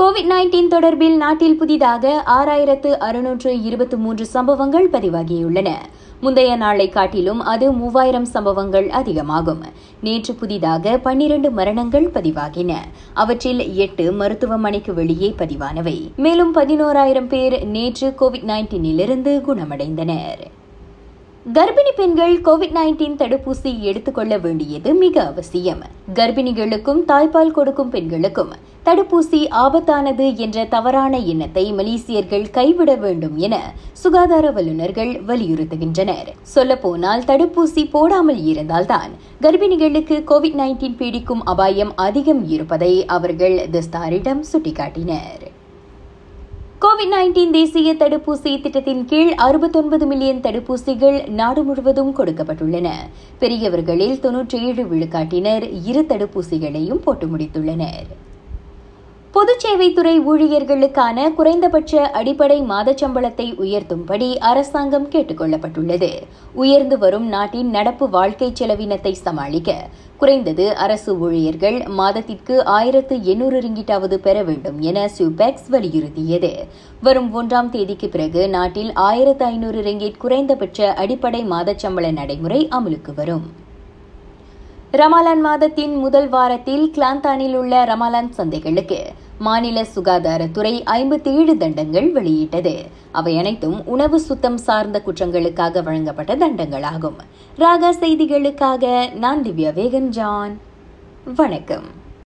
Covid nineteen தொடர்பில் நாட்டில் புதிதாக ஆறாயிரத்து அறுநூற்று இருபத்தி மூன்று சம்பவங்கள் பதிவாகியுள்ளன. முந்தைய நாளை காட்டிலும் அது மூவாயிரம் சம்பவங்கள் அதிகமாகும். நேற்று புதிதாக பன்னிரண்டு மரணங்கள் பதிவாகின. அவற்றில் எட்டு மருத்துவமனைக்கு வெளியே பதிவானவை. மேலும் பதினோராயிரம் பேர் நேற்று கோவிட் நைன்டீனிலிருந்து குணமடைந்தனர். கர்ப்பிணி பெண்கள் கோவிட் நைன்டீன் தடுப்பூசி எடுத்துக்கொள்ள வேண்டியது மிக அவசியம். கர்ப்பிணிகளுக்கும் தாய்ப்பால் கொடுக்கும் பெண்களுக்கும் தடுப்பூசி ஆபத்தானது என்ற தவறான எண்ணத்தை மலேசியர்கள் கைவிட வேண்டும் என சுகாதார வல்லுநர்கள் வலியுறுத்துகின்றனர். சொல்லப்போனால் தடுப்பூசி போடாமல் இருந்தால்தான் கர்ப்பிணிகளுக்கு கோவிட் நைன்டீன் பீடிக்கும் அபாயம் அதிகம் இருப்பதை அவர்கள் திஸ்தாரிடம் சுட்டிக்காட்டினர். கோவிட் நைன்டீன் தேசிய தடுப்பூசி திட்டத்தின் கீழ் அறுபத்தொன்பது மில்லியன் தடுப்பூசிகள் நாடு முழுவதும் கொடுக்கப்பட்டுள்ளன. பெரியவர்களில் தொன்னூற்றி ஏழு விழுக்காட்டினர் இரு தடுப்பூசிகளையும் போட்டு முடித்துள்ளனர். பொதுச்சேவைத்துறை ஊழியர்களுக்கான குறைந்தபட்ச அடிப்படை மாதச் சம்பளத்தை உயர்த்தும்படி அரசாங்கம் கேட்டுக் கொள்ளப்பட்டுள்ளது. உயர்ந்து வரும் நாட்டின் நடப்பு வாழ்க்கை செலவினத்தை சமாளிக்க குறைந்தது அரசு ஊழியர்கள் மாதத்திற்கு ஆயிரத்து எண்ணூறு ரிங்கிட்டாவது பெற வேண்டும் என சுபெக்ஸ் வலியுறுத்தியது. வரும் ஒன்றாம் தேதிக்கு பிறகு நாட்டில் ஆயிரத்து ஐநூறு ரிங்கிட் குறைந்தபட்ச அடிப்படை மாதச் சம்பள நடைமுறை அமலுக்கு வரும். ரமாலான் மாதத்தின் முதல் வாரத்தில் கிளாந்தானில் உள்ள ரமாலான் சந்தைகளுக்கு மாநில சுகாதாரத்துறை ஐம்பத்தி ஏழு தண்டங்கள் வெளியிட்டது. அவை அனைத்தும் உணவு சுத்தம் சார்ந்த குற்றங்களுக்காக வழங்கப்பட்ட தண்டங்களாகும். ராகா செய்திகளுக்காக நான் திவ்யா வேகன் ஜான் வணக்கம்.